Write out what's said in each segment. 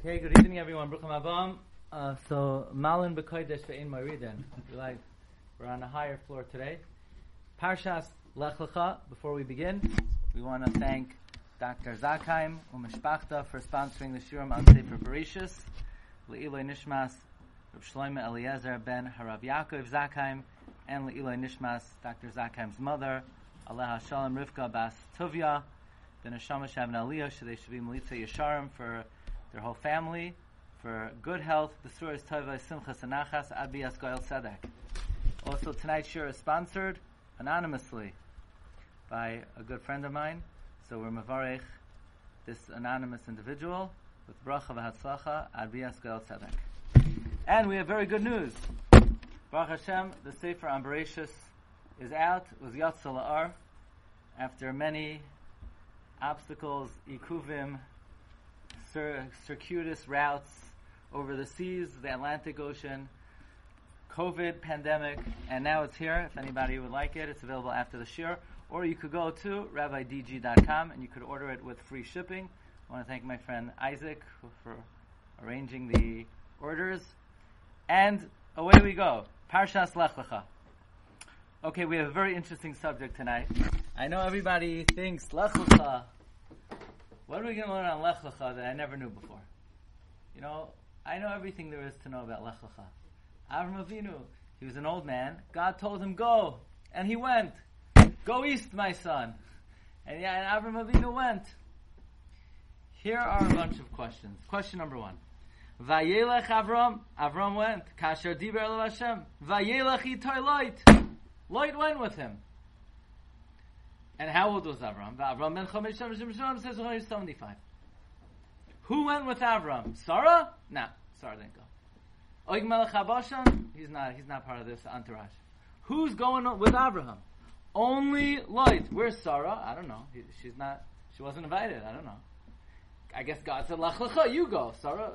Okay, good evening, everyone. Brucham Abam. Uh, so, Malin B'Kodesh Ve'in Mariden. We like, we're on a higher floor today. Parshas Lech Lecha. Before we begin, we want to thank Dr. Zakheim Umeshpachta for sponsoring the Shurim on Sefer Bereshis. Le'iloi Nishmas Reb Shloime Eliezer ben Harav Yaakov Zakheim and Le'iloi Nishmas Dr. Zakheim's mother Aleha Shalom Rivka Bas Tuvia ben Hashama Shavna Aliyah Shadei Shavim Litza Yesharim for their whole family, for good health, the Surah Tova Simchas Anachas Abi Goel Sedek. Also, tonight's shir is sponsored anonymously by a good friend of mine. So we're mavarech this anonymous individual with bracha v'hatzlacha Abi Goel Sedek. And we have very good news. Baruch Hashem, the Sefer Bereshis is out, with La'ar, after many obstacles, ikuvim, cir- circuitous routes over the seas, the Atlantic Ocean, COVID pandemic, and now it's here. If anybody would like it, it's available after the shir. Or you could go to rabbidg.com and you could order it with free shipping. I want to thank my friend Isaac for arranging the orders. And away we go. Parshas Lech Lecha. Okay, we have a very interesting subject tonight. I know everybody thinks Lech Lecha. What are we going to learn on Lech Lecha that I never knew before? You know, I know everything there is to know about Lech Lecha. Avram Avinu, he was an old man. God told him, go. And he went. Go east, my son. And yeah, and Avram Avinu went. Here are a bunch of questions. Question number one. Vayelech Avram. Avram went. Kasher diber el Hashem. Vayelech itoy. Lot went with him. And how old was Avram? Avram ben Chomesh Shem says 175. Who went with Avram? Sarah? No, Sarah didn't go. Oig Melech? He's not. He's not part of this entourage. Who's going with Abraham? Only Lot. Where's Sarah? I don't know. He, she's not. She wasn't invited. I don't know. I guess God said, "Lach lecha, you go, Sarah."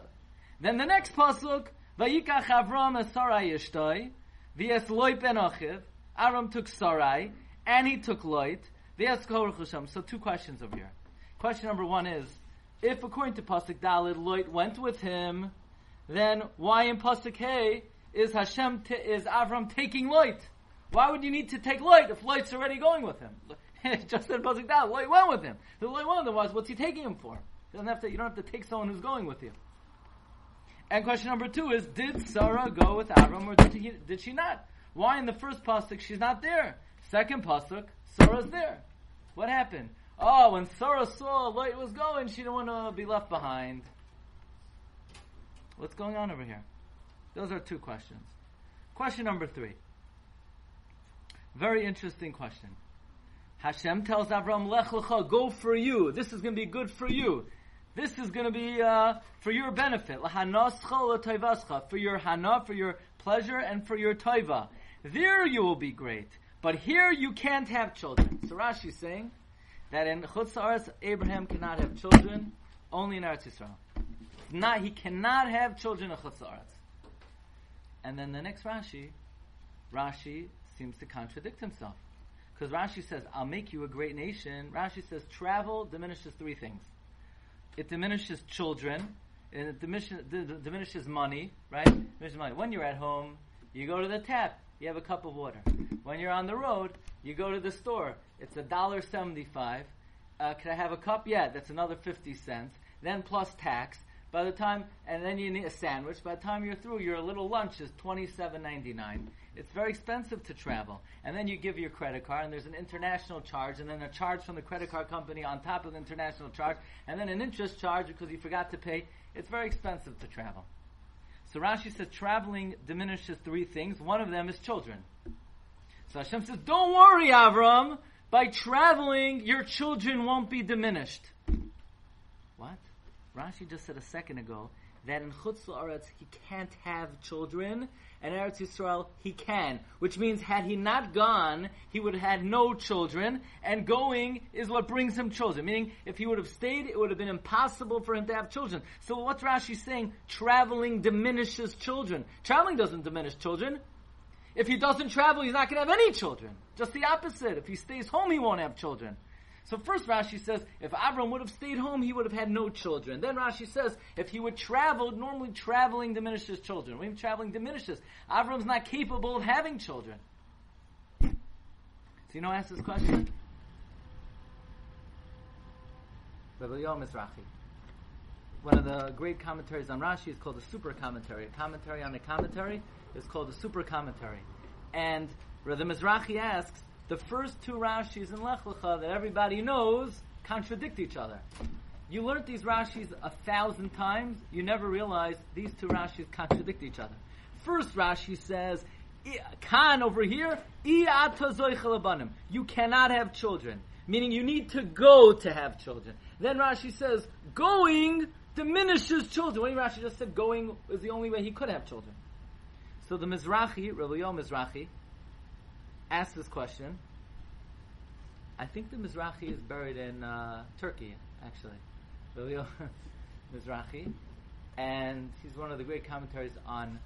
Then the next pasuk, "Vayikach Avram es Sarai yishtoi, v'es Lot ben Achiv." Avram took Sarai, and he took Lot. V'es Korach Hashem. So two questions over here. Question number one is, if according to pasuk Dalid, Lot went with him, then why in pasuk Hey is Hashem t- is Avram taking Lot? Why would you need to take Lot if Lot's already going with him? Just said pasuk Dalid, Lot went with him. The Lot went with was, what's he taking him for? You don't have to. You don't have to take someone who's going with you. And question number two is: Did Sarah go with Avram, or did, he, did she not? Why in the first pasuk she's not there? Second pasuk, Sarah's there. What happened? Oh, when Sarah saw Lot was going, she didn't want to be left behind. What's going on over here? Those are two questions. Question number three. Very interesting question. Hashem tells Avram, Lech lecha, go for you. This is going to be good for you. This is going to be uh, for your benefit. For your hana, for your pleasure, and for your taiva. There you will be great. But here you can't have children. So Rashi is saying that in Chutz Abraham cannot have children, only in Eretz Yisrael. Not, he cannot have children in Chutz. And then the next Rashi, Rashi seems to contradict himself. Because Rashi says, I'll make you a great nation. Rashi says, travel diminishes three things. It diminishes children, and it diminishes, diminishes money, right? Diminishes money. When you're at home, you go to the tap, you have a cup of water. When you're on the road, you go to the store. It's a dollar seventy-five. Uh, can I have a cup? Yeah, that's another fifty cents. Then plus tax. By the time, and then you need a sandwich. By the time you're through, your little lunch is twenty-seven ninety-nine. It's very expensive to travel. And then you give your credit card, and there's an international charge, and then a charge from the credit card company on top of the international charge, and then an interest charge because you forgot to pay. It's very expensive to travel. So Rashi says traveling diminishes three things. One of them is children. So Hashem says, don't worry, Avram. By traveling, your children won't be diminished. What? Rashi just said a second ago that in Chutz La'aretz he can't have children, and Eretz Yisrael he can. Which means had he not gone, he would have had no children, and going is what brings him children. Meaning, if he would have stayed, it would have been impossible for him to have children. So what's Rashi saying? Traveling diminishes children. Traveling doesn't diminish children. If he doesn't travel, he's not going to have any children. Just the opposite. If he stays home, he won't have children. So first Rashi says, if Avram would have stayed home, he would have had no children. Then Rashi says, if he would travel, normally traveling diminishes children. When traveling diminishes, Avram's not capable of having children. So you know, ask this question. One of the great commentaries on Rashi is called a super commentary. A commentary on a commentary is called a super commentary. And the Mizrahi asks, the first two Rashis in Lech Lecha that everybody knows contradict each other. You learned these Rashis a thousand times, you never realize these two Rashis contradict each other. First Rashi says, Khan over here, you cannot have children. Meaning you need to go to have children. Then Rashi says, going diminishes children. When Rashi just said going is the only way he could have children. So the Mizrahi, Rabbi Yom Mizrahi, asked this question. I think the Mizrahi is buried in uh, Turkey, actually. Mizrahi. And he's one of the great commentaries on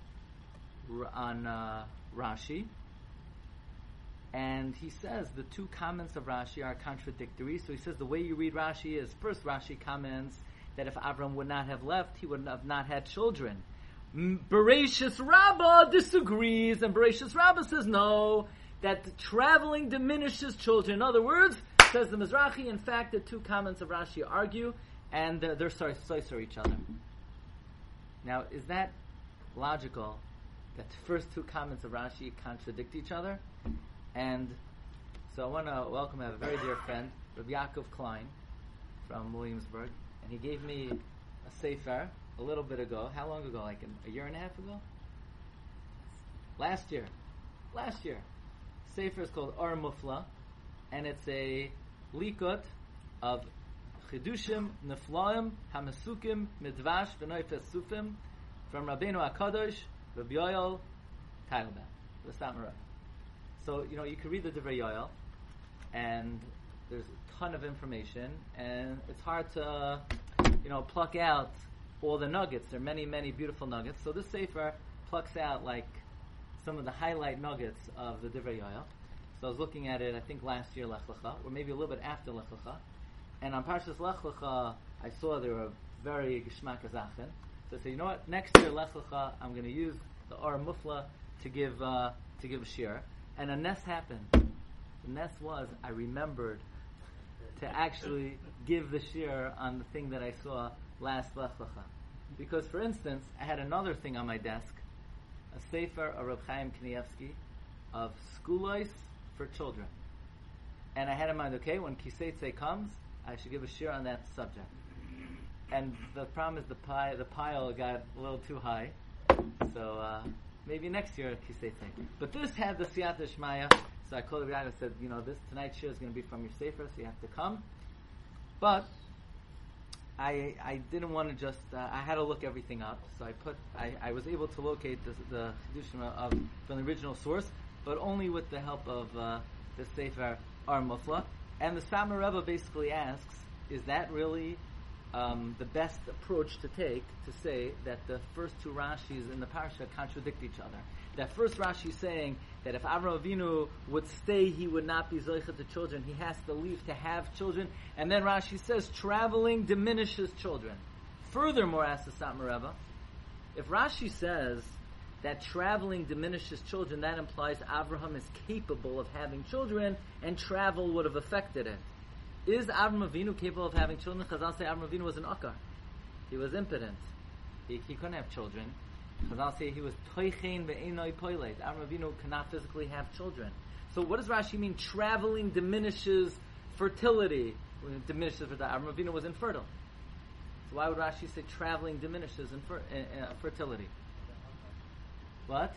on uh, Rashi. And he says the two comments of Rashi are contradictory. So he says the way you read Rashi is first Rashi comments that if Avram would not have left, he would not have not had children. Bereshis Rabbah disagrees, and Bereshis Rabbah says no, that traveling diminishes children. In other words, says the Mizrahi, in fact, the two comments of Rashi argue, and they're, they're sorry, each other. Now, is that logical that the first two comments of Rashi contradict each other? And so I want to welcome, a very dear friend, Rabbi Yaakov Klein from Williamsburg, and he gave me a sefer a little bit ago. How long ago? Like a year and a half ago? Last year. Last year. Sefer is called Or Mufla, and it's a likut of Chidushim, Neflaim, Hamasukim, Midvash, V'noifes Sufim, from Rabbeinu HaKadosh, Rabbi Yoel, Teitelbaum, the Satmar. So, you know, you can read the Divrei Yoel, and there's a ton of information, and it's hard to, you know, pluck out all the nuggets. There are many, many beautiful nuggets. So this Sefer plucks out, like, some of the highlight nuggets of the Divrei Yoel. So I was looking at it, I think last year, Lech Lecha, or maybe a little bit after Lech Lecha. And on Parshas Lech Lecha, I saw there were very Geshmak Azachin. So I said, you know what, next year, Lech Lecha, I'm going to use the Or Mufla to give, uh, to give a shir. And a nest happened. The nest was, I remembered to actually give the shir on the thing that I saw last Lech Lecha. Because, for instance, I had another thing on my desk, a sefer of Reb Chaim Kanievsky of schoolois for children. And I had in mind, okay, when Kiseitse comes, I should give a shir on that subject. And the problem is the pile, the pile got a little too high. So, uh, maybe next year Kiseitse. But this had the Siyata Shmaya, so I called the guy and said, you know, this tonight's shir is going to be from your sefer, so you have to come. But I I didn't want to just uh, I had to look everything up, so I put I, I was able to locate the the of from the original source, but only with the help of uh, the Sefer Or Mufla. And the Satmar Rebbe basically asks, is that really um, the best approach to take to say that the first two Rashis in the parsha contradict each other? That first Rashi is saying that if Avram Avinu would stay, he would not be zoicha to children. He has to leave to have children. And then Rashi says traveling diminishes children. Furthermore, asks the Satmar Rebbe, if Rashi says that traveling diminishes children, that implies Abraham is capable of having children, and travel would have affected it. Is Avram Avinu capable of having children? Chazal say Avram Avinu was an akar. He was impotent. He, he couldn't have children. Chazal say he was toichein ve'enoi poilet. Avram Avinu cannot physically have children. So what does Rashi mean? Traveling diminishes fertility. It diminishes fertility. Avram Avinu was infertile. So why would Rashi say traveling diminishes infer- uh, fertility? What?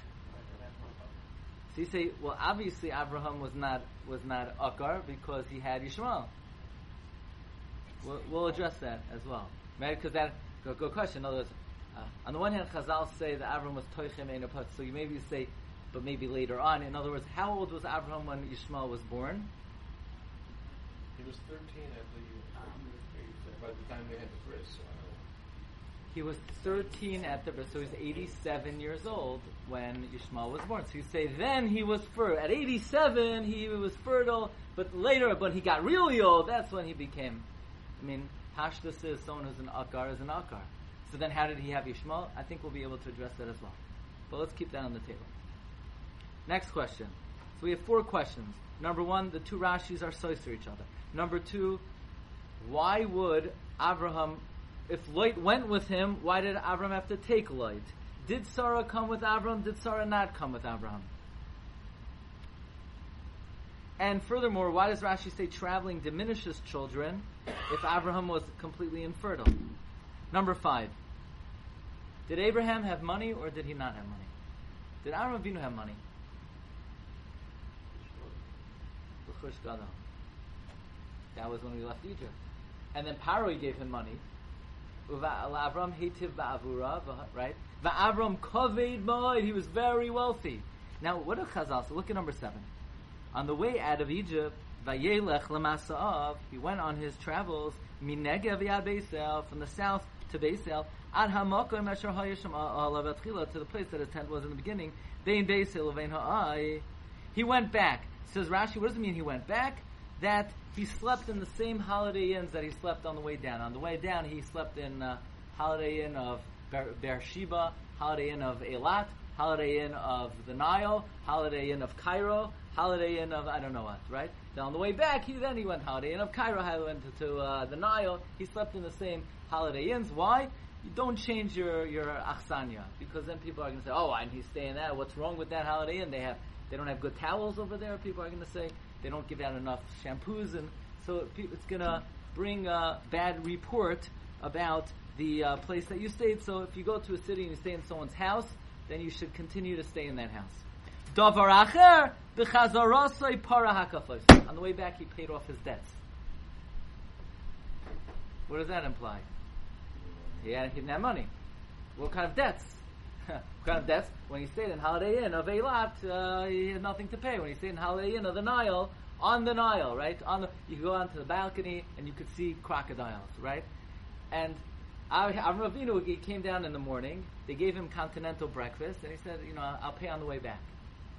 So you say, well, obviously Abraham was not was not Akar because he had Yishmael. We'll, we'll address that as well, right? Because that good, good question. In other words, uh, on the one hand, Chazal say that Abraham was Toichem Ein so you maybe say, but maybe later on. In other words, how old was Abraham when Yishmael was born? He was 13, I believe, by the time they had the bris. He was 13 at the birth, so he's 87 years old when Yishmael was born. So you say then he was fertile. At 87, he was fertile, but later, when he got really old, that's when he became. I mean, Pashtus is someone who's an Akar is an Akar. So then how did he have Yishmael? I think we'll be able to address that as well. But let's keep that on the table. Next question. So we have four questions. Number one, the two Rashis are sois to each other. Number two, why would Abraham, if Lot went with him, why did Abraham have to take Lot? Did Sarah come with Abraham? Did Sarah not come with Abraham? And furthermore, why does Rashi say traveling diminishes children if Abraham was completely infertile? Number five. Did Abraham have money or did he not have money? Did Abraham Avinu have money? That was when we left Egypt. And then Paro gave him money. Right? Va'avram koved moed. He was very wealthy. Now, what a chazal. So look at number seven. On the way out of Egypt, vayelech lemasaav. He went on his travels minegev yad from the south to Beisel ad hamakom asher hayisham alav to the place that his tent was in the beginning. Bein Beisel vein ha'ai. He went back. Says Rashi, what does it mean he went back? That he slept in the same Holiday Inns that he slept on the way down. On the way down, he slept in uh, Holiday Inn of Beersheba, Holiday Inn of Eilat, Holiday Inn of the Nile, Holiday Inn of Cairo, Holiday Inn of I don't know what, right? Then on the way back, he then he went Holiday Inn of Cairo, he went to, to uh, the Nile. He slept in the same Holiday Inns. Why? You don't change your your achsanya because then people are going to say, "Oh, and he's staying there. What's wrong with that Holiday Inn? They have they don't have good towels over there. People are going to say they don't give out enough shampoos, and so it's going to bring a bad report about the uh, place that you stayed. So if you go to a city and you stay in someone's house, then you should continue to stay in that house. On the way back, he paid off his debts. What does that imply? He, had, he didn't have money. What kind of debts? What kind of debts. When he stayed in Holiday Inn of Eilat, uh, he had nothing to pay. When he stayed in Holiday Inn of the Nile, on the Nile, right? On the, you could go onto the balcony and you could see crocodiles, right? And Avram Avinu, he came down in the morning. They gave him continental breakfast, and he said, "You know, I'll pay on the way back."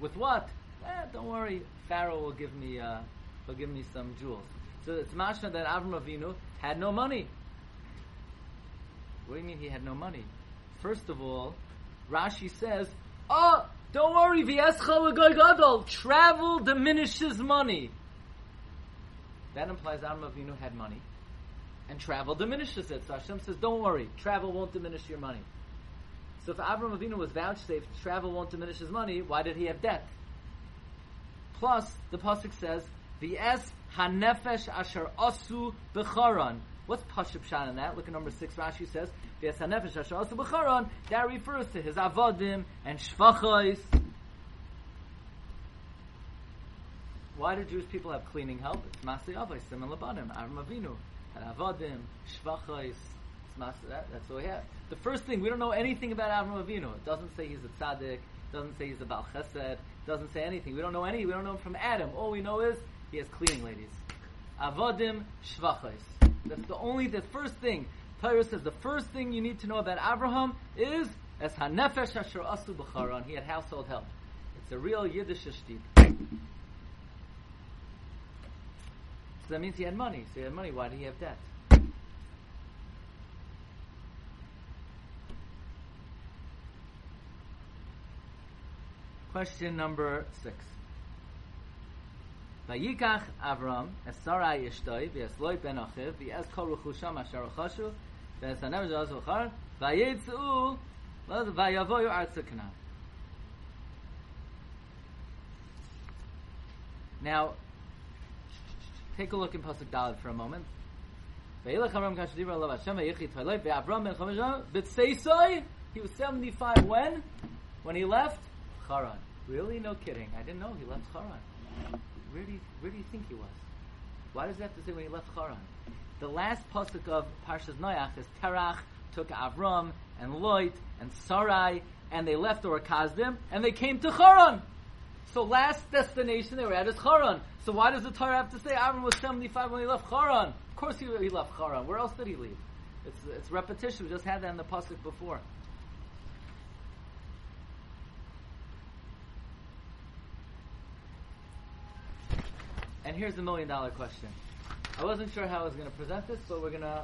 With what? Eh, don't worry, Pharaoh will give me, uh, will give me some jewels. So it's mashma that Avram Avinu had no money. What do you mean he had no money? First of all, Rashi says, "Oh, don't worry, gadol. Travel diminishes money." That implies Avram Avinu had money, and travel diminishes it. So Hashem says, "Don't worry, travel won't diminish your money." So if Avram Avinu was vouchsafed, travel won't diminish his money. Why did he have debt? Plus, the pasuk says, "V'es hanefesh asher asu b'charan." What's Pashib Shan in that? Look at number six. Rashi says. That refers to his avodim and shvachos. Why do Jewish people have cleaning help? It's Masay Avos, Sim Labanim, Avram Avinu, and avodim, shvachos. That, that's what we have. The first thing, we don't know anything about Avram Avinu. It doesn't say he's a tzaddik. Doesn't say he's a Baal Chesed. Doesn't say anything. We don't know any. We don't know him from Adam. All we know is he has cleaning ladies. Avodim shvachos. That's the only, the first thing. Torah says the first thing you need to know about Abraham is as hanefesh asher asu b'charan. He had household help. It's a real Yiddish shtik. So that means he had money. So he had money. Why did he have debt? Question number six. Vayikach Avram es Sarai Ishtoi v'es Loi ben Achiv v'es kol ruchusham asher chashu v'es hanem zaz v'char v'yetzu v'yavoyu artza Canaan. Now, take a look in Pasuk Dalad for a moment. Vayilach Avram kashdiva alav Hashem v'yichi tvaloi v'Avram ben Chamisham b'tseisoi he was 75 when? When he left? Haran. Really? No kidding. I didn't know he left Haran. Where do you, where do you think he was? Why does it have to say when he left Haran? The last pasuk of Parshas Noach is Terach took Avram and Lot and Sarai and they left Ur Kasdim and they came to Haran. So last destination they were at is Haran. So why does the Torah have to say Avram was 75 when he left Haran? Of course he, he left Haran. Where else did he leave? It's, it's repetition. We just had that in the pasuk before. And here's the million dollar question. I wasn't sure how I was going to present this, but we're going to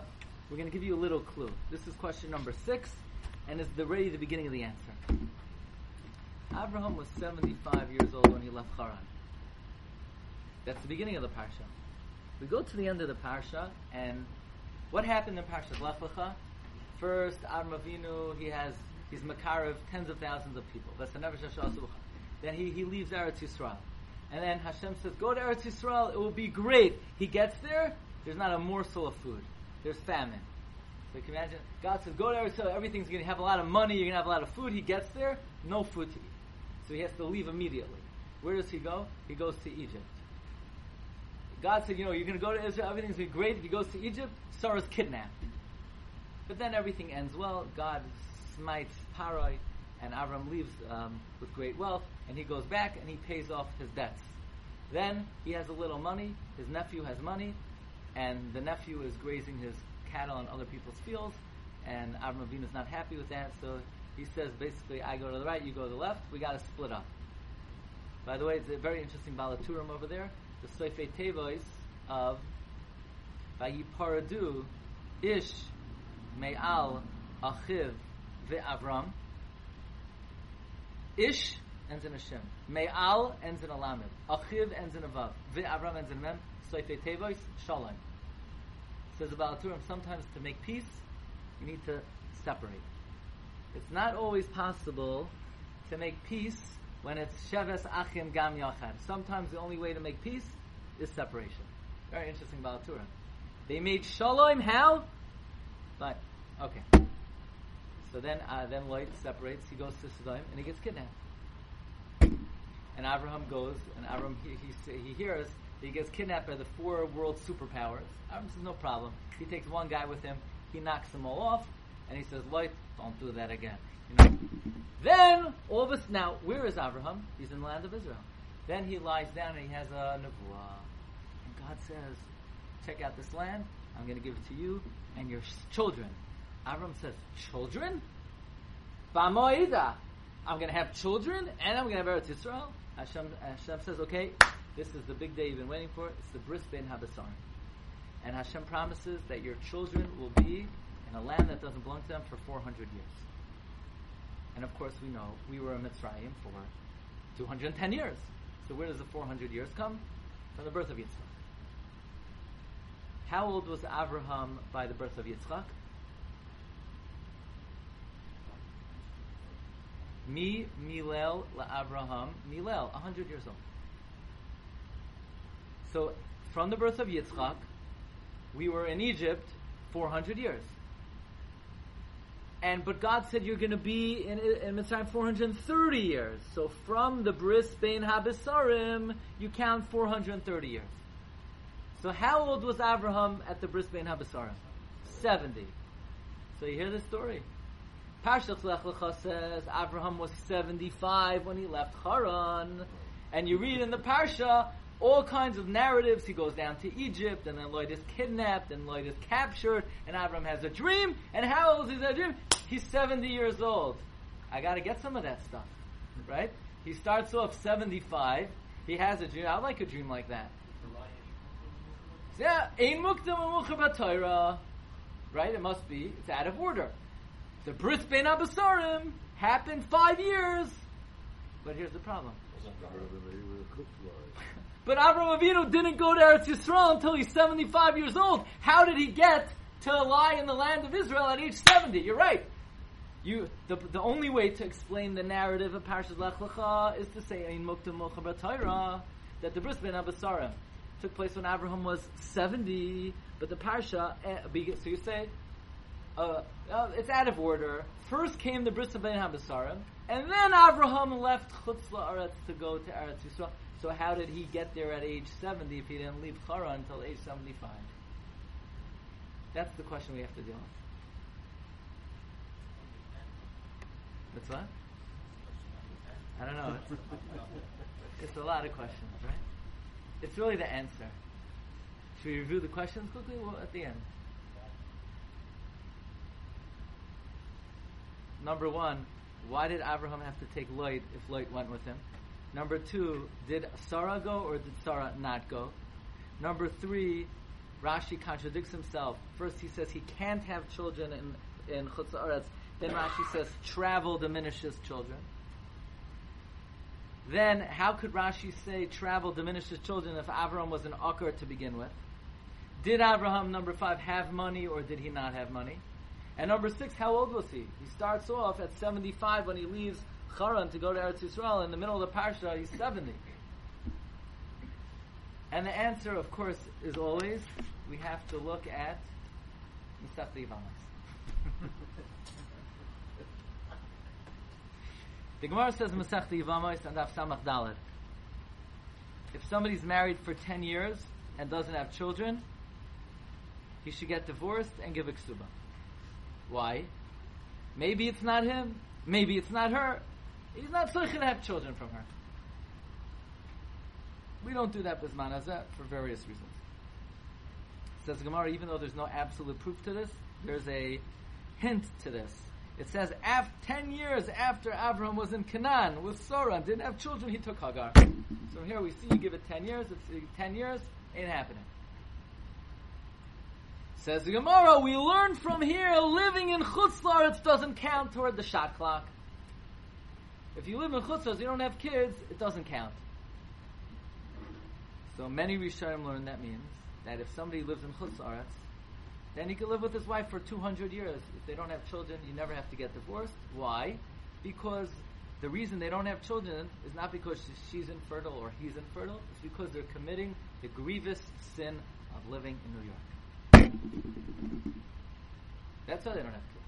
we're going to give you a little clue. This is question number six, and it's the ready the beginning of the answer. Abraham was 75 years old when he left Haran. That's the beginning of the parsha. We go to the end of the parsha, and what happened in Parsha Lech Lecha? First, Avraham he has he's Makar of tens of thousands of people. That's the Then he, he leaves Eretz Yisrael. And then Hashem says, Go to Eretz Yisrael, it will be great. He gets there, there's not a morsel of food. There's famine. So you can imagine, God says, Go to Eretz Yisrael, everything's going to have a lot of money, you're going to have a lot of food. He gets there, no food to eat. So he has to leave immediately. Where does he go? He goes to Egypt. God said, you know, you're going to go to Israel, everything's going to be great. He goes to Egypt, Sarah's kidnapped. But then everything ends well. God smites Paroi, and Avram leaves um, with great wealth, and he goes back and he pays off his debts. Then he has a little money. His nephew has money, and the nephew is grazing his cattle on other people's fields, and Avram Avinu is not happy with that, so he says basically, I go to the right, you go to the left. We got to split up. By the way, it's a very interesting Baal HaTurim over there. The Seifei Tevois of Vayiparadu Ish Me'al Achiv Ve'avram. Ish ends in a Shem. Me'al ends in a Lamed. Achiv ends in a Vav. Ve'avram ends in a Mem. Seifei Tevois Shalom. Says about Turim, sometimes to make peace, you need to separate. It's not always possible to make peace when it's Sheves Achim Gam Yachad. Sometimes the only way to make peace is separation. Very interesting Balatura. They made Shalom how? But okay. So then, uh, then Lloyd separates. He goes to Sodom and he gets kidnapped. And Abraham goes, and Abraham he, he, he hears he gets kidnapped by the four world superpowers. Abraham says no problem. He takes one guy with him. He knocks them all off, and he says, Lloyd, don't do that again. You know. Then all of us now, where is Abraham? He's in the land of Israel. Then he lies down and he has a nevuah. And God says, check out this land. I'm going to give it to you and your children. Abraham says, children? I'm going to have children and I'm going to have Eretz Yisrael. Hashem, Hashem says, okay, this is the big day you've been waiting for. It's the bris ben Habasar. And Hashem promises that your children will be in a land that doesn't belong to them for 400 years. And of course, we know we were in Mitzrayim for 210 years. So where does the 400 years come? From the birth of Yitzchak. How old was Abraham by the birth of Yitzchak? Mi Milel la Abraham Milel, 100 years old. So from the birth of Yitzchak, we were in Egypt 400 years. And but God said you're going to be in, in Mitzrayim 430 years. So from the bris bein habisarim, you count 430 years. So how old was Abraham at the bris bein habisarim? 70. So you hear the story. Parshat Lech Lecha says Abraham was 75 when he left Haran. And you read in the Parsha all kinds of narratives. He goes down to Egypt, and then Lloyd is kidnapped, and Lloyd is captured, and Abraham has a dream. And how old is that dream? He's 70 years old. I got to get some of that stuff, right? He starts off 75. He has a dream. I like a dream like that. Yeah, ein mukdam Right? It must be. It's out of order. The bris ben abasarim happened five years. But here's the problem. but Avraham Avinu didn't go to Eretz Yisrael until he's 75 years old. How did he get to lie in the land of Israel at age 70? You're right. You, the, the only way to explain the narrative of Parashat Lech Lecha is to say Ein Mukta Mocha that the bris ben Abasarim took place when Abraham was 70, but the Parsha, eh, so you say, uh, uh, it's out of order. First came the bris ben Habasarim, and then Avraham left Chutz La'aretz to go to Eretz Yisrael. So how did he get there at age 70 if he didn't leave Haran until age 75? That's the question we have to deal with. That's what? I don't know. It's, it's a lot of questions, right? It's really the answer. Should we review the questions quickly? Well, at the end. Number one, why did Abraham have to take Lot if Lot went with him? Number two, did Sarah go or did Sarah not go? Number three, Rashi contradicts himself. First, he says he can't have children in in Chutz. Then Rashi says travel diminishes children. Then, how could Rashi say travel diminishes children if Abraham was an Akar to begin with? Did Abraham, number five, have money or did he not have money? And number six, how old was he? He starts off at 75 when he leaves Haran to go to Eretz Yisrael. In the middle of the parsha, he's 70. And the answer, of course, is always we have to look at Masech Yevamos. the Gemara says Masech Yevamos and Daf Samach Daled. If somebody's married for 10 years and doesn't have children, he should get divorced and give a ksuba. Why? Maybe it's not him. Maybe it's not her. He's not so to have children from her. We don't do that bisman hazeh for various reasons. Says Gemara, even though there's no absolute proof to this, there's a hint to this. It says, after, ten years after Abraham was in Canaan with Sarah didn't have children, he took Hagar. So here we see you give it ten years, it's uh, ten years, ain't happening. Says the Gemara, we learn from here living in Chutz La'aretz doesn't count toward the shot clock. If you live in Chutz La'aretz, you don't have kids, it doesn't count. So many Rishonim learn that means that if somebody lives in Chutz La'aretz, then he can live with his wife for 200 years. If they don't have children, you never have to get divorced. Why? Because the reason they don't have children is not because she's infertile or he's infertile, it's because they're committing the grievous sin of living in New York. That's why they don't have kids.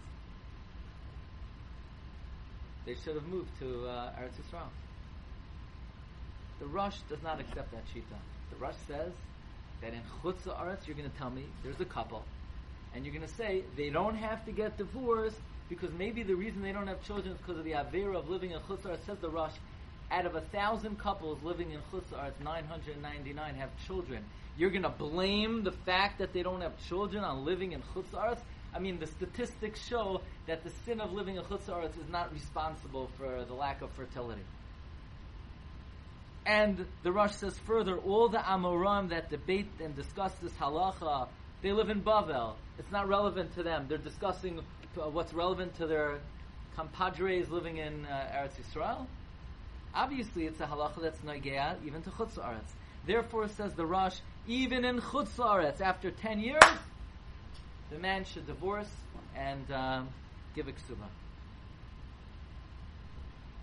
They should have moved to uh, Eretz Yisrael. The Rosh does not accept that shita. The Rosh says that in Chutz Aretz you're going to tell me there's a couple, and you're going to say they don't have to get divorced because maybe the reason they don't have children is because of the avera of living in Chutz Aretz. Says the Rosh, out of a thousand couples living in Chutz Aretz, 999 have children. You're going to blame the fact that they don't have children on living in Chutz Aretz? I mean, the statistics show that the sin of living in Chutz Aretz is not responsible for the lack of fertility. And the Rosh says further, all the Amoraim that debate and discuss this halacha, they live in Bavel. It's not relevant to them. They're discussing what's relevant to their compadres living in uh, Eretz Yisrael. Obviously, it's a halacha that's nagea even to Chutz Aretz. Therefore, says the Rosh, even in Chutz after 10 years, the man should divorce and um, give a ksuba.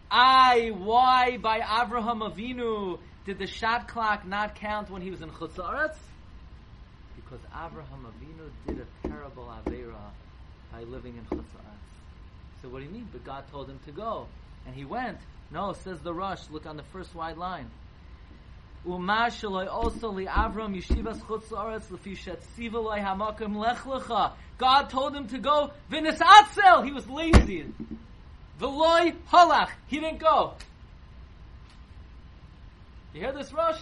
I, why by Avraham Avinu did the shot clock not count when he was in Chutz Because Avraham Avinu did a terrible Avera by living in Chutz So what do you mean? But God told him to go. And he went. No, says the Rush. look on the first wide line. Also li Avram. God told him to go. He was lazy. He didn't go. You hear this, rush?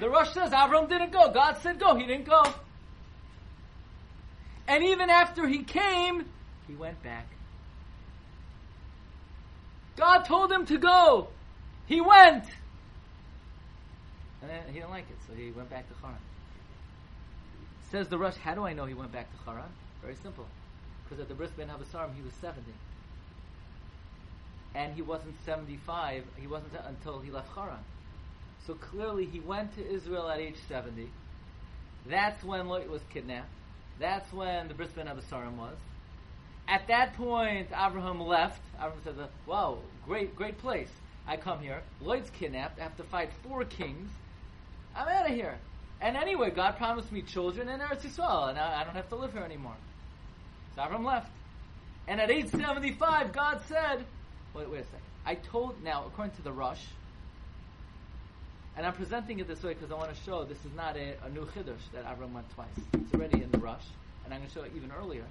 The rush says Avram didn't go. God said go. He didn't go. And even after he came, he went back. God told him to go. He went. And he didn't like it, so he went back to Haran. Says the Rush, how do I know he went back to Haran? Very simple. Because at the Bris Ben Habasarim, he was 70. And he wasn't 75, he wasn't until he left Haran. So clearly he went to Israel at age 70. That's when Lot was kidnapped. That's when the Bris Ben Habasarim was. At that point, Abraham left. Abraham said, wow, great, great place. I come here. Lloyd's kidnapped. I have to fight four kings. I'm out of here. And anyway, God promised me children in Eretz Yisrael, and I, I don't have to live here anymore. So Avram left. And at age 75, God said, wait, wait a second. I told, now, according to the Rush." and I'm presenting it this way because I want to show this is not a, a new chiddush that Avram went twice. It's already in the rush, and I'm going to show it even earlier.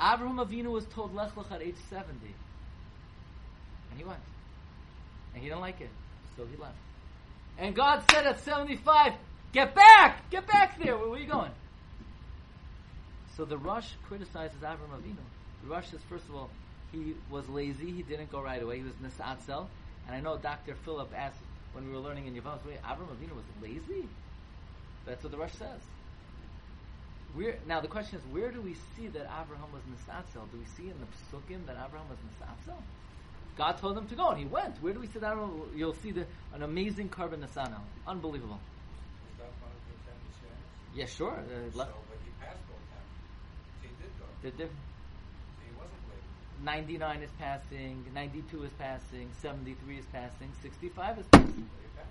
Avraham Avinu was told Lech Lech at age 70. And he went. And he didn't like it, so he left. And God said at 75, get back! Get back there! Where, were you going? So the Rosh criticizes Avram Avinu. The Rosh says, first of all, he was lazy. He didn't go right away. He was nisatzel. And I know Dr. Philip asked when we were learning in Yevamos, wait, Avram Avinu was lazy? That's what the Rush says. Where, now the question is, where do we see that Abraham was nisatzel? Do we see in the psukim that Abraham was nisatzel? God told him to go, and he went. Where do we see that? You'll see the, an amazing carbon nasano. Unbelievable. Was that one of the ten? Yeah, sure. Uh, So, but he passed ten. So he did go. the diff- So he wasn't late. 99 is passing, 92 is passing, 73 is passing, 65 is passing. So he passed.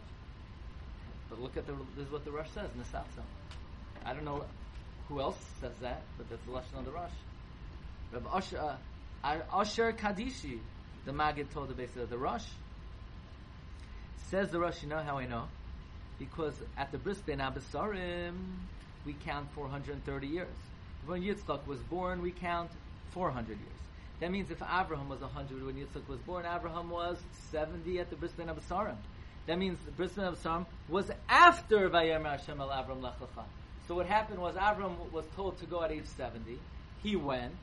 But look at the, this is what the Rush says, Nisatzel. I don't know who else says that, but that's the lesson of the Rush. Rabbi Asher, uh, Asher Kadishi, the Maggid told the base of the Rush. Says the Rush, you know how I know? Because at the Bris Ben Abasarim, we count 430 years. When Yitzchak was born, we count 400 years. That means if Abraham was 100 when Yitzchak was born, Abraham was 70 at the Bris Ben Abasarim. That means the Bris Ben Abasarim was after Vayemer Hashem el Avram Lech Lecha. So what happened was Avram was told to go at age 70. He went.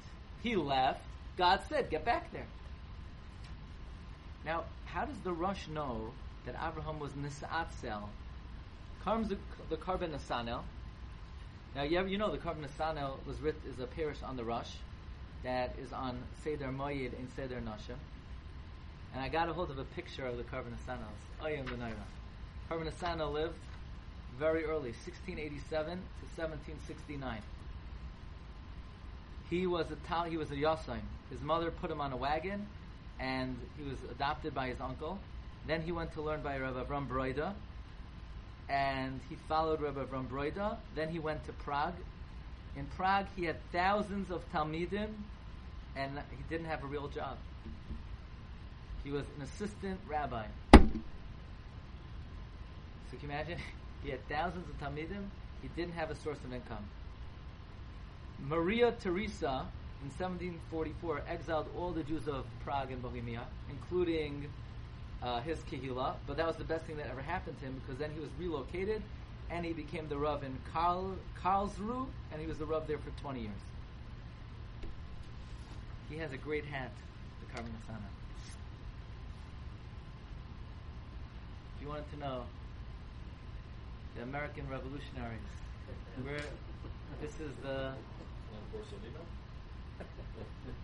He left. God said, get back there. Now, how does the Rush know that Abraham was Nisatzel? Comes the, the Korban Nesanel. Now, you, ever, you know the Korban Nesanel was writ, is a parish on the Rush that is on Seder Moyed and Seder Nashim. And I got a hold of a picture of the Korban Nesanel. Ayam Benaira. Korban Nesanel lived very early, 1687 to 1769. He was a tal- he was a yasaim. His mother put him on a wagon, and he was adopted by his uncle. Then he went to learn by Rabbi Avram Broida, and he followed Rabbi Avram Broida. Then he went to Prague. In Prague, he had thousands of talmidim, and he didn't have a real job. He was an assistant rabbi. So can you imagine? He had thousands of talmidim. He didn't have a source of income. Maria Theresa in 1744 exiled all the Jews of Prague and Bohemia, including uh, his kehillah. But that was the best thing that ever happened to him because then he was relocated and he became the Rav in Karl, Karlsruhe and he was the Rav there for 20 years. He has a great hat, the Asana. If you wanted to know the American revolutionaries, where this is the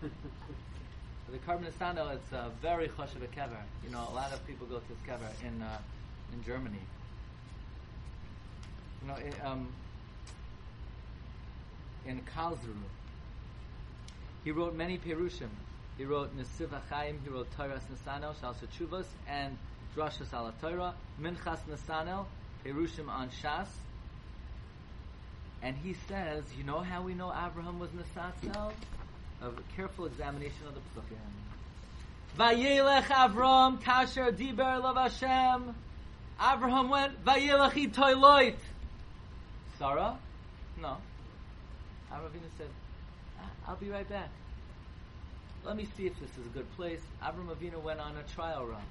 the Carbon Asano, it's uh, very choshev kever. You know, a lot of people go to this kever in uh, in Germany. You know, in, um, in Karlsruhe, he wrote many perushim. He wrote Nesiv HaChaim, he wrote Torahs Nesano, Shal Chuvas, and Drashas Ala Torah, Minchas Nesano, perushim on Shas. And he says, you know how we know Abraham was Nesatzel? Of a careful examination of the Psukim. Vayelech Avram kasher diber lav Hashem. Abraham went, Vayelech itoiloit. Sarah? No. Avram said, ah, I'll be right back. Let me see if this is a good place. Avram Avinu went on a trial run.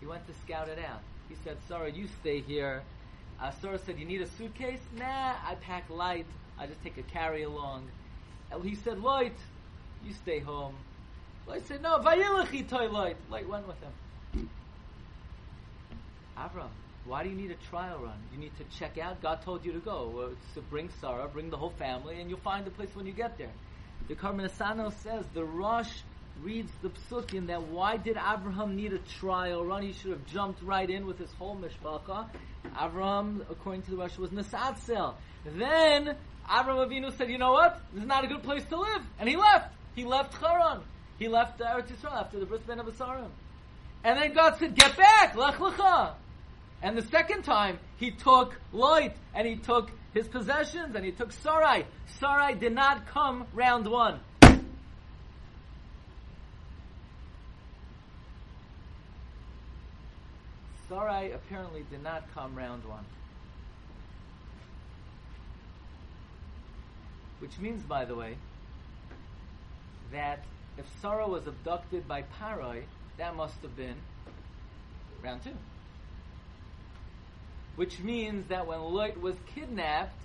He went to scout it out. He said, Sarah, you stay here. Uh, Sarah said, you need a suitcase? Nah, I pack light. I just take a carry along. And he said, light, you stay home. Light said, no, vayilachi toy light. Light went with him. Avram, why do you need a trial run? You need to check out. God told you to go. To bring Sarah, bring the whole family, and you'll find the place when you get there. The Karmenasano says the Rosh reads the psukim that why did Abraham need a trial run? He should have jumped right in with his whole mishpacha. Abraham, according to the Rashi, was Nisatzel. Then Abraham Avinu said, "You know what? This is not a good place to live," and he left. He left Haran. He left Eretz Yisrael after the Bris of Abasarim. And then God said, "Get back, Lech Lecha." And the second time, he took Light, and he took his possessions, and he took Sarai. Sarai did not come round one. Sarai apparently did not come round one. Which means, by the way, that if Sarah was abducted by Paroi, that must have been round two. Which means that when Lot was kidnapped,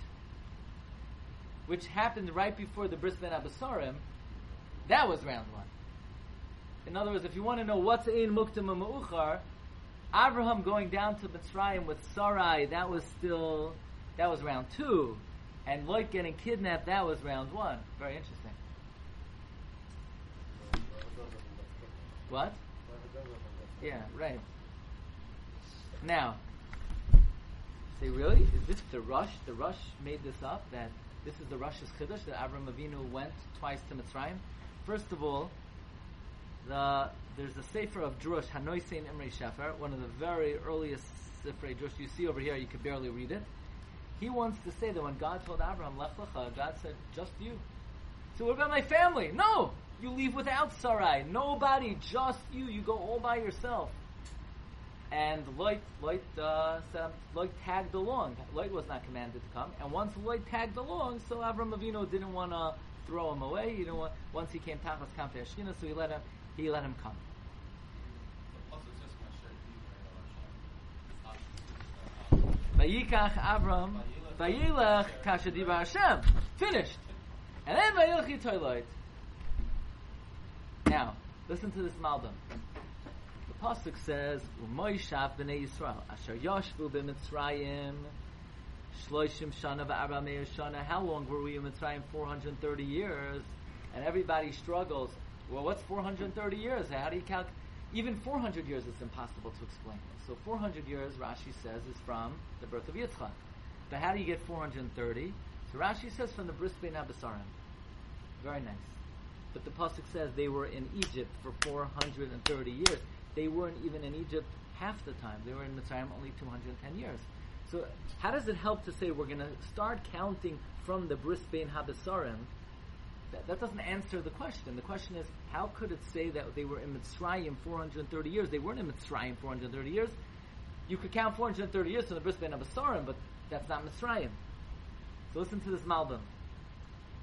which happened right before the Bris Ben that was round one. In other words, if you want to know what's Ein Muktim Ma'uchar, Abraham going down to Mitzrayim with Sarai, that was still, that was round two. And Lot getting kidnapped, that was round one. Very interesting. What? Yeah, right. Now, say really? Is this the rush? The rush made this up that this is the Rush's Chiddush that Avram Avinu went twice to Mitzrayim. First of all, the there's a sefer of Drush Hanoisein Imre Shefer, one of the very earliest sefer Drush you see over here. You can barely read it. He wants to say that when God told Abraham Lech Lecha, God said, "Just you." So what about my family? No, you leave without Sarai. Nobody, just you. You go all by yourself. And Lot, Lot, uh, said, Lot tagged along. Lot was not commanded to come. And once Lot tagged along, so Avram Avinu didn't want to throw him away. He didn't want, once he came Tachas Kampe Ashkina, so he let him, he let him come. Vayikach Avram, Vayilach Kashadiba Hashem. Finished. And then Vayilach Yitoilot. Now, listen to this Malbim. The Pasuk says, Umoishav b'nei Yisrael, Asher Yoshvu b'Mitzrayim, Shloishim Shana v'Arba Shana. How long were we in Mitzrayim? 430 years. And everybody struggles. Well, what's 430 years? How do you calculate? Even 400 years it's impossible to explain. So 400 years, Rashi says, is from the birth of Yitzchak. But how do you get 430? So Rashi says from the Bris Abasarim. Very nice. But the pasuk says they were in Egypt for 430 years. They weren't even in Egypt half the time. They were in Mitzrayim only 210 years. So how does it help to say we're going to start counting from the Bris Habasarim? That, that, doesn't answer the question. The question is, how could it say that they were in Mitzrayim 430 years? They weren't in Mitzrayim 430 years. You could count 430 years from the birth of Habasarim, but that's not Mitzrayim. So listen to this Malbim.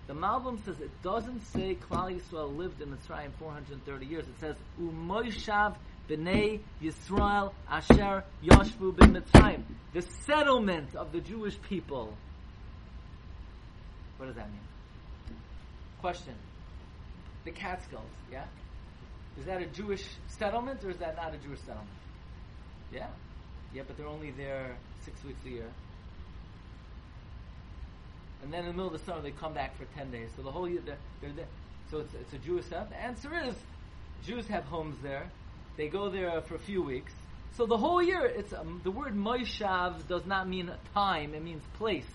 The Malbim says it doesn't say Klal Yisrael lived in Mitzrayim 430 years. It says Umoishav b'nei Yisrael asher yoshvu b'Mitzrayim. The settlement of the Jewish people. What does that mean? Question. The Catskills, yeah? Is that a Jewish settlement or is that not a Jewish settlement? Yeah. Yeah, but they're only there six weeks a year. And then in the middle of the summer they come back for ten days. So the whole year they're, they're there. So it's, it's a Jewish settlement. The answer is Jews have homes there. They go there for a few weeks. So the whole year, it's um, the word Moishav does not mean time; it means place.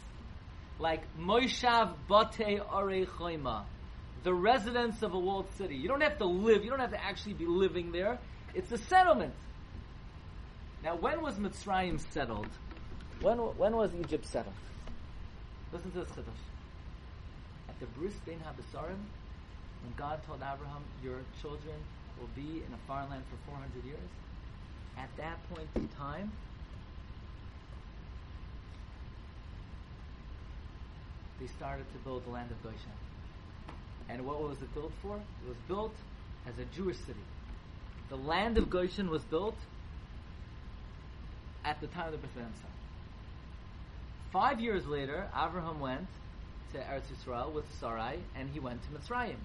Like Moishav Bate Are Choima, the residence of a walled city. You don't have to live. You don't have to actually be living there. It's a settlement. Now, when was Mitzrayim settled? When when was Egypt settled? Listen to this chiddush. At the Bris Bein Habasarim, when God told Abraham, "Your children will be in a foreign land for 400 years," at that point in time, they started to build the land of Goshen. And what was it built for? It was built as a Jewish city. The land of Goshen was built at the time of the Habasarim. Five years later, Abraham went to Eretz Yisrael with Sarai, and he went to Mitzrayim.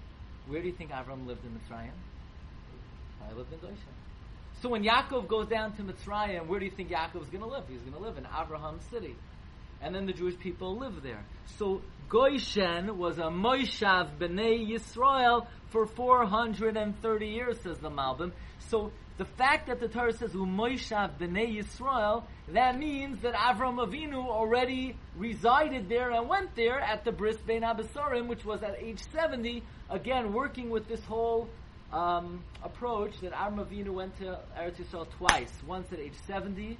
Where do you think Abraham lived in Mitzrayim? I lived in Goshen. So when Yaakov goes down to Mitzrayim, where do you think Yaakov is going to live? He's going to live in Abraham's city. And then the Jewish people lived there. So Goshen was a Moishav B'nai Yisrael for 430 years, says the Malbim. So the fact that the Torah says Umoishav b'nei Yisrael, that means that Avram Avinu already resided there and went there at the Bris Bein Abasarim, which was at age 70, again working with this whole um, approach that Avram Avinu went to Eretz Yisrael twice, once at age 70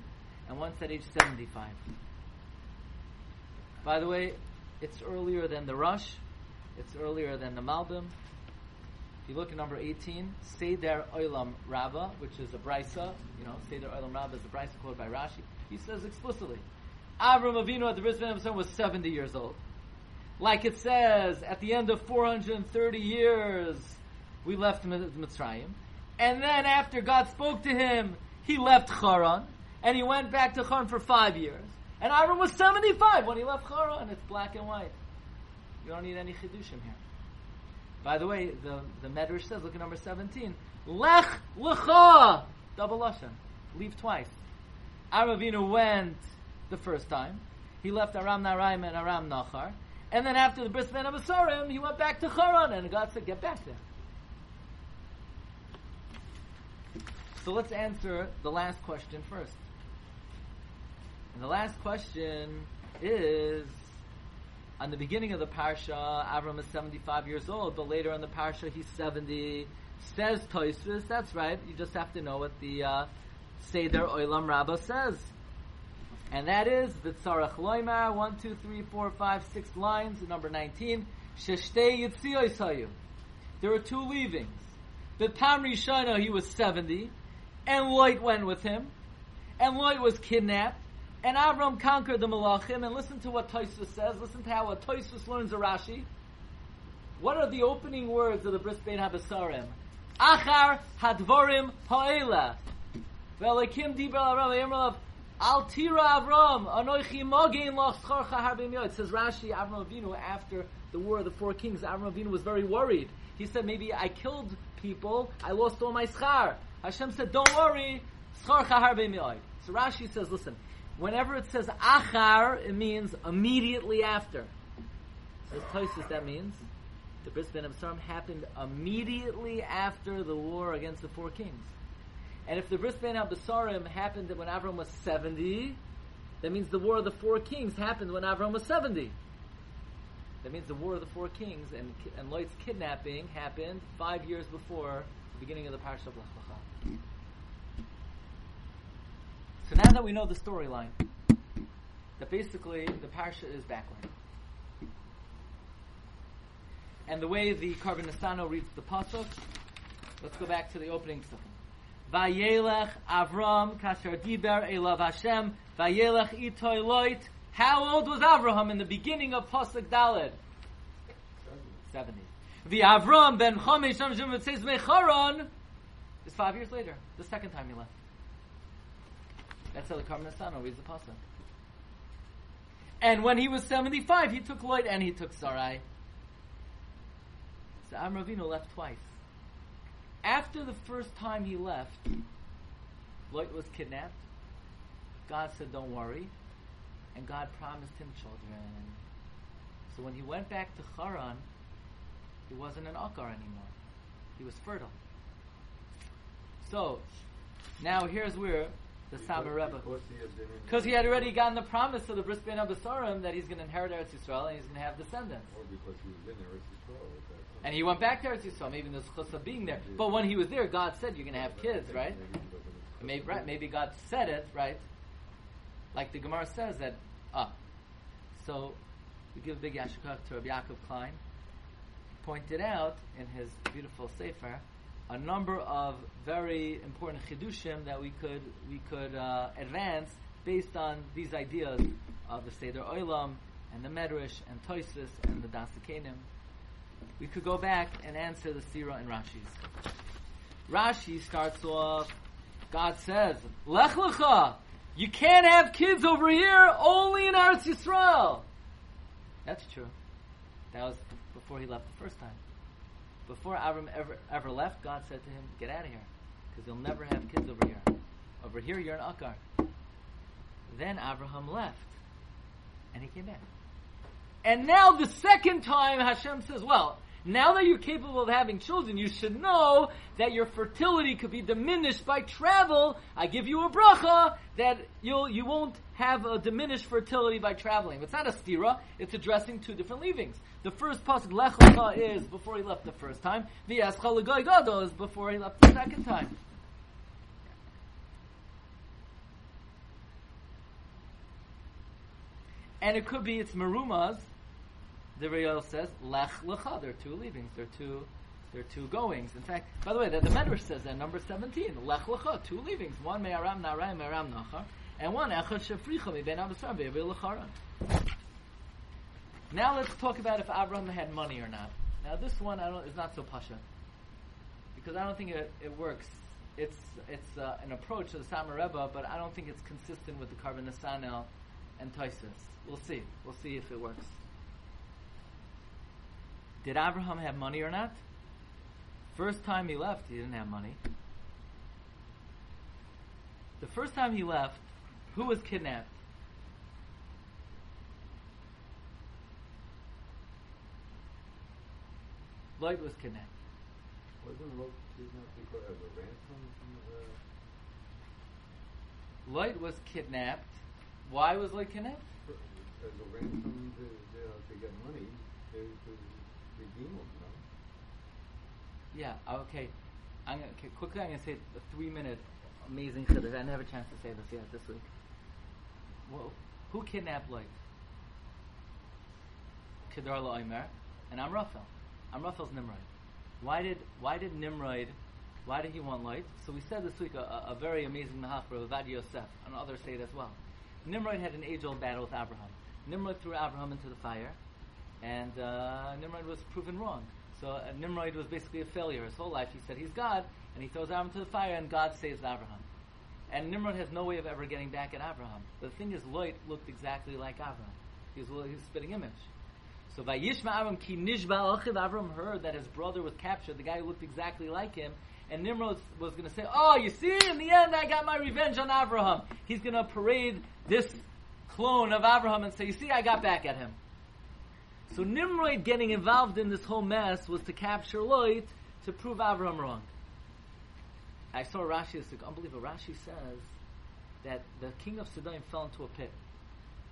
and once at age 75. By the way, it's earlier than the Rush, it's earlier than the Malbim, If you look at number 18, Seder Olam Rabba, which is a brisa, you know, Seder Olam Rabba is a brisa quoted by Rashi. He says explicitly, Avram Avinu at the Bris Bein was 70 years old. Like it says, at the end of 430 years, we left Mitzrayim. And then after God spoke to him, he left Haran, and he went back to Haran for five years. And Avram was 75 when he left Haran. It's black and white. You don't need any chidushim here. By the way, the, the Medrash says, look at number 17, Lech Lecha! Double Lashon. Leave twice. Aravinu went the first time. He left Aram Naraim and Aram Nachar. And then after the Bris of Abasarim, he went back to Charan, and God said, get back there. So let's answer the last question first. And the last question is on the beginning of the parsha, Avram is 75 years old, but later in the parsha he's 70. Says Toisvis, that's right. You just have to know what the uh, Seder Oilam Rabbah says. And that is the Tzarech Loimar, 1, 2, 3, 4, 5, 6 lines, number 19. Sheshtei Yitzioisayu. There were two leavings. Tam Rishana, he was 70, and Lot went with him, and Lot was kidnapped, and Avram conquered the Malachim, and listen to what Toisus says, listen to how a Toisus learns a Rashi. What are the opening words of the Bris Bein HaBasarim? Achar hadvorim ha'ela. V'elekim diber Avram, Al tira Avram, anoichi mogein says Rashi, Avram Avinu, after the war of the four kings, Avram Avinu was very worried. He said, maybe I killed people, I lost all my schar. Hashem said, don't worry, schorcha harbim So Rashi says, listen, whenever it says achar, it means immediately after. So Tosis, that means the Bris Ben Absarim happened immediately after the war against the four kings. And if the Bris Ben Absarim happened when Avram was 70, that means the war of the four kings happened when Avram was 70. That means the war of the four kings and, and Lot's kidnapping happened five years before the beginning of the Parsha of Lech Lecha. So now that we know the storyline, that basically the Parsha is backward. And the way the Korban Nesanel reads the Pasuk, let's go back to the opening stuff. Vayelech Avram kasher diber elav Hashem Vayelech itoy loit. How old was Avraham in the beginning of Pasuk Daled? Seventy. The Avram ben Chomesh Shem says Mecharon is five years later, the second time he left. That's how the Korban Nesanel reads the Pasuk. And when he was 75, he took Lot and he took Sarai. So Amravino left twice. After the first time he left, Lot was kidnapped. God said, Don't worry. And God promised him children. So when he went back to Haran, he wasn't an Akar anymore. He was fertile. So, now here's where the Saba Rebbe. Because he had already gotten the promise of the Bris Ben Abasarim that he's going to inherit Eretz Yisrael and he's going to have descendants. Or because he was in Eretz Yisrael. And he went back to Eretz Yisrael, maybe in the schus of being there. But when he was there, God said, "You're going to have kids, right?" Maybe, right? Maybe God said it, right? Like the Gemara says that. Ah, so we give a big yashikach to Rabbi Yaakov Klein. He pointed out in his beautiful sefer a number of very important chidushim that we could we could uh, advance based on these ideas of the Seder Olam and the Medrash and Toisus and the Dasikanim we could go back and answer the Sira and Rashi's. Rashi starts off, God says, Lech Lecha, you can't have kids over here, only in Eretz Yisrael. That's true. That was before he left the first time. Before Avram ever, ever left, God said to him, get out of here, because you'll never have kids over here. Over here, you're an Akar. Then Abraham left, and he came back. And now the second time Hashem says, well, now that you're capable of having children, you should know that your fertility could be diminished by travel. I give you a bracha that you'll, you won't have a diminished fertility by traveling. It's not a stira, it's addressing two different leavings. The first pasuk, Lech Lecha, is before he left the first time. The Eschal Gado is before he left the second time. And it could be it's marumas the Riyal says, Lech Lecha. There are two leavings. There are two, there are two goings. In fact, by the way, the, the Medrash says that number 17, Lech Lecha, two leavings. One Me'aram Narai Me'aram Nachar, and one Echad Shefricha Mi'ben Abasar Be'avir Lecharan. Now let's talk about if Abraham had money or not. Now this one I don't, is not so pasha. Because I don't think it, it works. It's, it's uh, an approach to the Satmar Rebbe, but I don't think it's consistent with the Nesanel and Taisus. We'll see. We'll see if it works. Did Abraham have money or not? First time he left, he didn't have money. The first time he left, who was kidnapped? Lot was kidnapped. Wasn't Lot kidnapped because as a ransom from the, uh, Lot was kidnapped. Why was Lot kidnapped? as a ransom to, you uh, know, to get money to, to? Yeah. Okay. I'm gonna, okay, quickly. I'm gonna say a three-minute amazing chiddush. I didn't have a chance to say this yet this week. Well, who kidnapped Lot? Kedar Omer and Amraphel. Amraphel's Nimrod. Why did why did Nimrod why did he want Lot? So we said this week a, a, a very amazing mahaf for Avad Yosef and others say it as well. Nimrod had an age-old battle with Abraham. Nimrod threw Abraham into the fire, and uh, Nimrod was proven wrong. So uh, Nimrod was basically a failure his whole life. He said he's God, and he throws Abraham into the fire, and God saves Abraham. And Nimrod has no way of ever getting back at Abraham. The thing is, Lot looked exactly like Abraham. He was, he was a spitting image. So Vayishma Avram ki nishba achiv Avram heard that his brother was captured, the guy who looked exactly like him, and Nimrod was going to say, "Oh, you see, in the end, I got my revenge on Abraham." He's going to parade this clone of Abraham and say, "You see, I got back at him." So Nimrod getting involved in this whole mess was to capture Lot to prove Abraham wrong. I saw Rashi week. Unbelievable. Rashi says that the king of Sidon fell into a pit,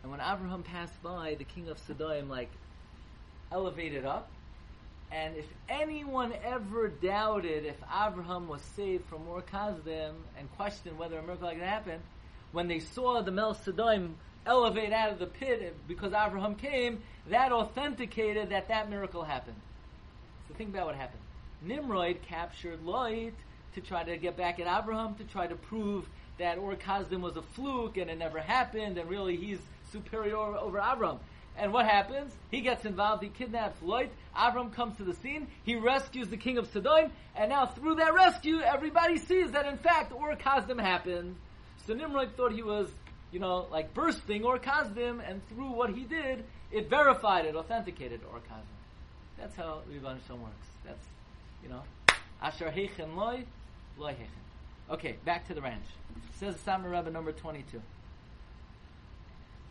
and when Abraham passed by, the king of Sidon like elevated up. And if anyone ever doubted if Abraham was saved from Ur Kasdim and questioned whether a miracle like that happened, when they saw the Mel Sidon elevate out of the pit because Abraham came, that authenticated that that miracle happened. So think about what happened. Nimrod captured Lot to try to get back at Abraham, to try to prove that Kasdim was a fluke and it never happened, and really he's superior over Abraham. And what happens? He gets involved, he kidnaps Lot. Avram comes to the scene, he rescues the king of Sodom, and now through that rescue, everybody sees that in fact Kasdim happened. So Nimrod thought he was, you know, like bursting Ur Kasdim, and through what he did, it verified it, authenticated Ur Kasdim. That's how Rivan Shalom works. That's, you know, Asher Heichen Loy, Loy Heichen. Okay, back to the ranch. It Says Satmar Rebbe number 22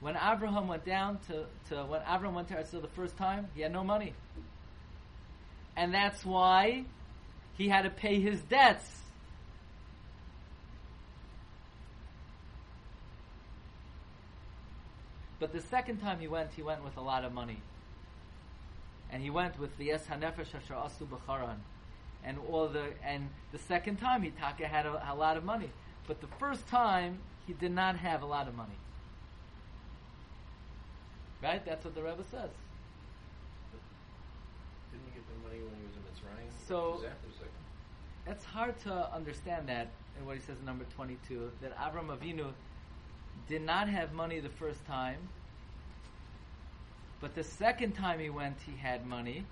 when Abraham went down to, to when Abraham went to Eretz the first time, he had no money. And that's why he had to pay his debts. But the second time he went, he went with a lot of money. And he went with the Es HaNefesh Asher Asu B'charan. And all the and the second time he taka had a, a lot of money. But the first time he did not have a lot of money. Right? That's what the Rebbe says. Didn't he get the money when he was in Mitzrayim? So- It was after the second. It's hard to understand that in what he says in number 22, that Avram Avinu did not have money the first time, but the second time he went, he had money.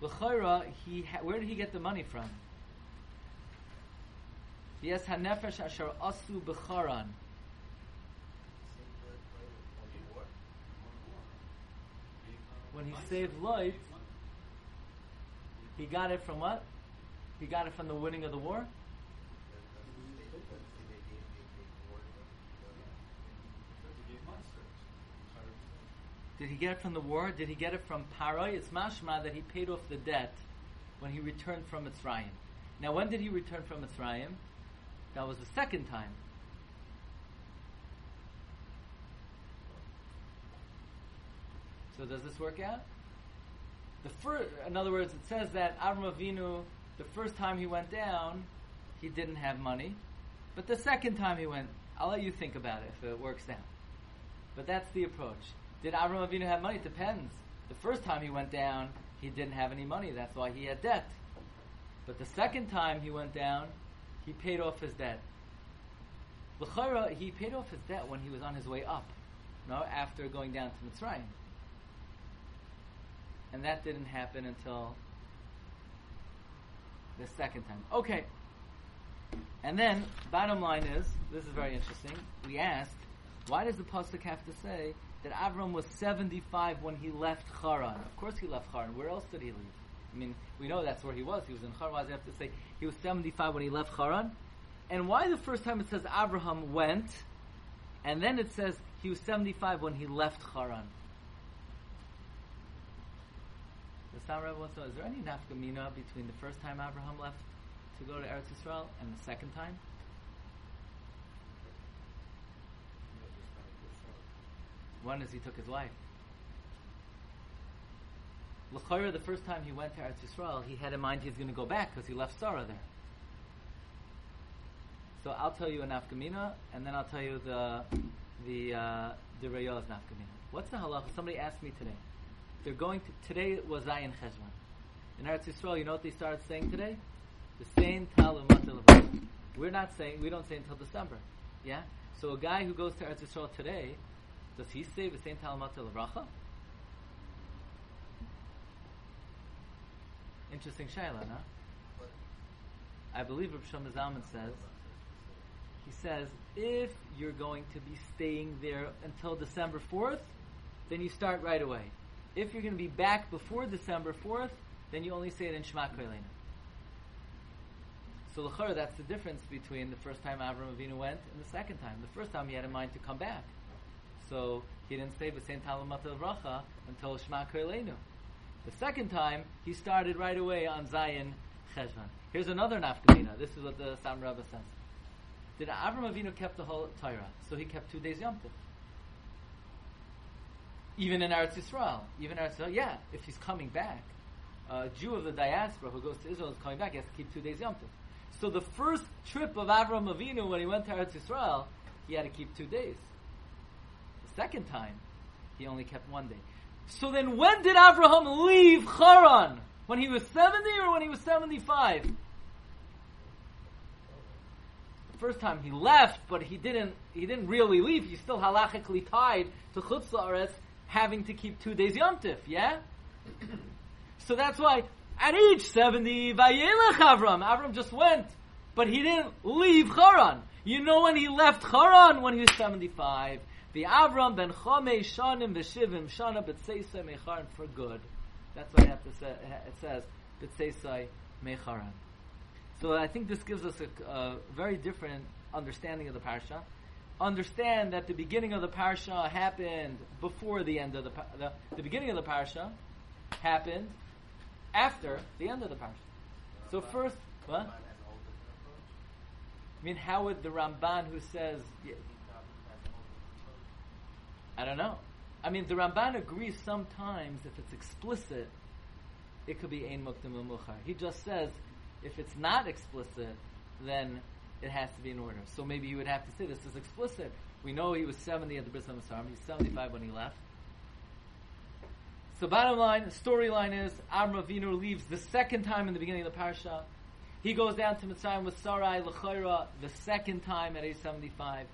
L'chayra, he ha- where did he get the money from? Yes, hanefesh asher asu b'charan. When he saved life, he got it from what? He got it from the winning of the war? Did he get it from the war? Did he get it from Paray? It's mashma that he paid off the debt when he returned from Mitzrayim. Now, when did he return from Mitzrayim? That was the second time. So does this work out? The first, in other words, it says that Avram Avinu, the first time he went down, he didn't have money, but the second time he went, I'll let you think about it if it works out. But that's the approach. Did Avram Avinu have money? It depends. The first time he went down, he didn't have any money. That's why he had debt. But the second time he went down, he paid off his debt. L'chayra, he paid off his debt when he was on his way up, no, after going down to Mitzrayim. And that didn't happen until the second time. Okay. And then, bottom line is, this is very interesting. We asked, why does the pasuk have to say that Avram was 75 when he left Haran. Of course he left Haran. Where else did he leave? I mean, we know that's where he was. He was in Haran. Why does he have to say he was 75 when he left Haran? And why the first time it says Abraham went, and then it says he was 75 when he left Haran? The Satmar Rebbe wants to know, is there any nafkamina between the first time Abraham left to go to Eretz Yisrael and the second time? One is he took his wife. L'chayra, the first time he went to Eretz Yisrael, he had in mind he's going to go back because he left Sarah there. So I'll tell you a nafkamina, and then I'll tell you the the uh, the Rayos nafkamina. What's the halacha? Somebody asked me today. They're going to today was Zayin Cheshvan. In Eretz Yisrael, you know what they started saying today? The same Tal We're not saying we don't say until December. Yeah. So a guy who goes to Eretz Yisrael today, does he say the same Tal Levracha? Interesting shayla, no? I believe Rav Shlomo Zalman says. He says if you're going to be staying there until December fourth, then you start right away. If you're going to be back before December fourth, then you only say it in Shema Koilena. So l'chor, that's the difference between the first time Avram Avinu went and the second time. The first time he had in mind to come back, so he didn't say V'sein Talamat Racha until Shema Koilenu. The second time, he started right away on Zayin Cheshvan. Here's another nafkamina. This is what the Sam Rabba says. Did Avram Avinu kept the whole Torah? So he kept two days Yom Tov. Even in Eretz Yisrael. Even Eretz Yisrael, yeah, if he's coming back. A Jew of the diaspora who goes to Israel is coming back, he has to keep two days Yom Tov. So the first trip of Avram Avinu when he went to Eretz Yisrael, he had to keep two days. Second time, he only kept one day. So then when did Abraham leave Haran? When he was 70 or when he was 75? The first time he left, but he didn't he didn't really leave. He's still halachically tied to Chutz La'aretz, having to keep two days Yom Tif, yeah? so that's why at age 70, Vayelech Avram, Avram just went, but he didn't leave Haran. You know when he left Haran? When he was 75. The Avram ben Chomei Shanim B'Shivim Shana B'Tseisai Mecharan for good. That's what I have to say. It says B'Tseisai Mecharan. So I think this gives us a, a, very different understanding of the parsha. Understand that the beginning of the parsha happened before the end of the the, the beginning of the parsha happened after the end of the parsha. So first, what? I mean, how would the Ramban who says I don't know. I mean, the Ramban agrees sometimes if it's explicit, it could be Ein Muktim Muchar. He just says if it's not explicit, then it has to be in order. So maybe you would have to say this is explicit. We know he was 70 at the Bris Habasarim. He's 75 when he left. So bottom line, the storyline is Avram Avinu leaves the second time in the beginning of the parsha. He goes down to Mitzrayim with Sarai L'chayra the second time at age 75.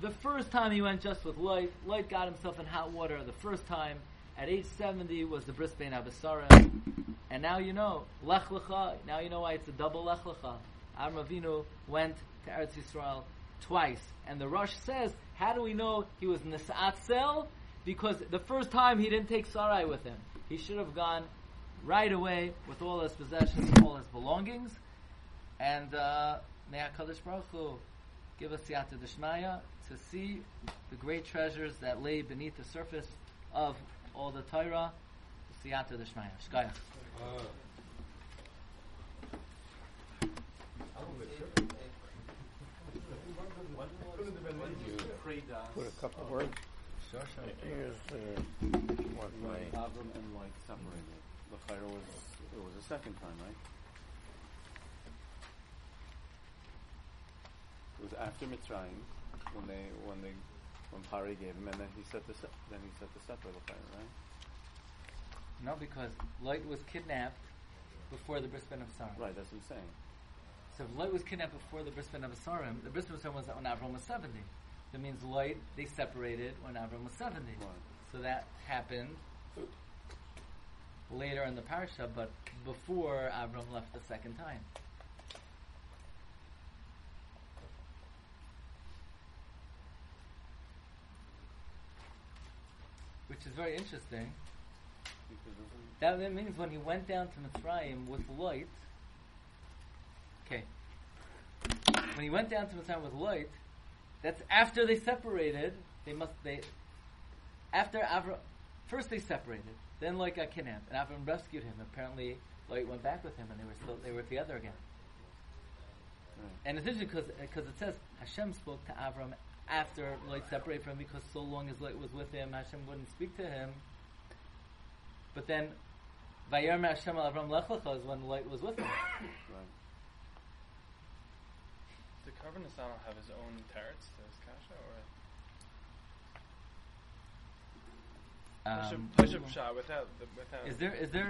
The first time he went just with Lot, Lot got himself in hot water. The first time at age 70 was the Bris Bein Abasarim. And now you know, Lech Lecha, now you know why it's a double Lech Lecha. Avinu went to Eretz Yisrael twice. And the Rosh says, how do we know he was Nisatzel? Because the first time he didn't take Sarai with him. He should have gone right away with all his possessions, all his belongings. And uh, may HaKadosh Baruch Hu give us Yata Deshmaya to see the great treasures that lay beneath the surface of all the Torah. The Siyata Deshmaya. Shkaya. Put a couple of words. Here's uh, what my Avram and Lot separated. The fire was it was a second time, right? It was after Mitzrayim when they when they when Pari gave him, and then he set the se- then he set the separate fire, right? No, because Lot was kidnapped before the Bris Bein Abasarim. Right, that's what I'm saying. So if Lot was kidnapped before the Bris Bein Abasarim, the Bris Bein Abasarim was when Avram was 70. That means Lot, they separated when Avram was 70. Right. So that happened later in the parsha, but before Avram left the second time. Which is very interesting. That, means when he went down to Mitzrayim with Lot. Okay. When he went down to Mitzrayim with Lot, that's after they separated. They must they after Avram. First they separated. Then got kidnapped, and Avram rescued him. Apparently, Lot went back with him, and they were still they were together again. right. And it's interesting because it says Hashem spoke to Avram after Lot separated from him because so long as Lot was with him, Hashem wouldn't speak to him. But then, Vayarm Hashem al Avram lech lecha is when Lot was with him. right. Did Korban Nesanel have his own teretz to his kasha, or Um, Pashup Pashup Shah without the without? is there is there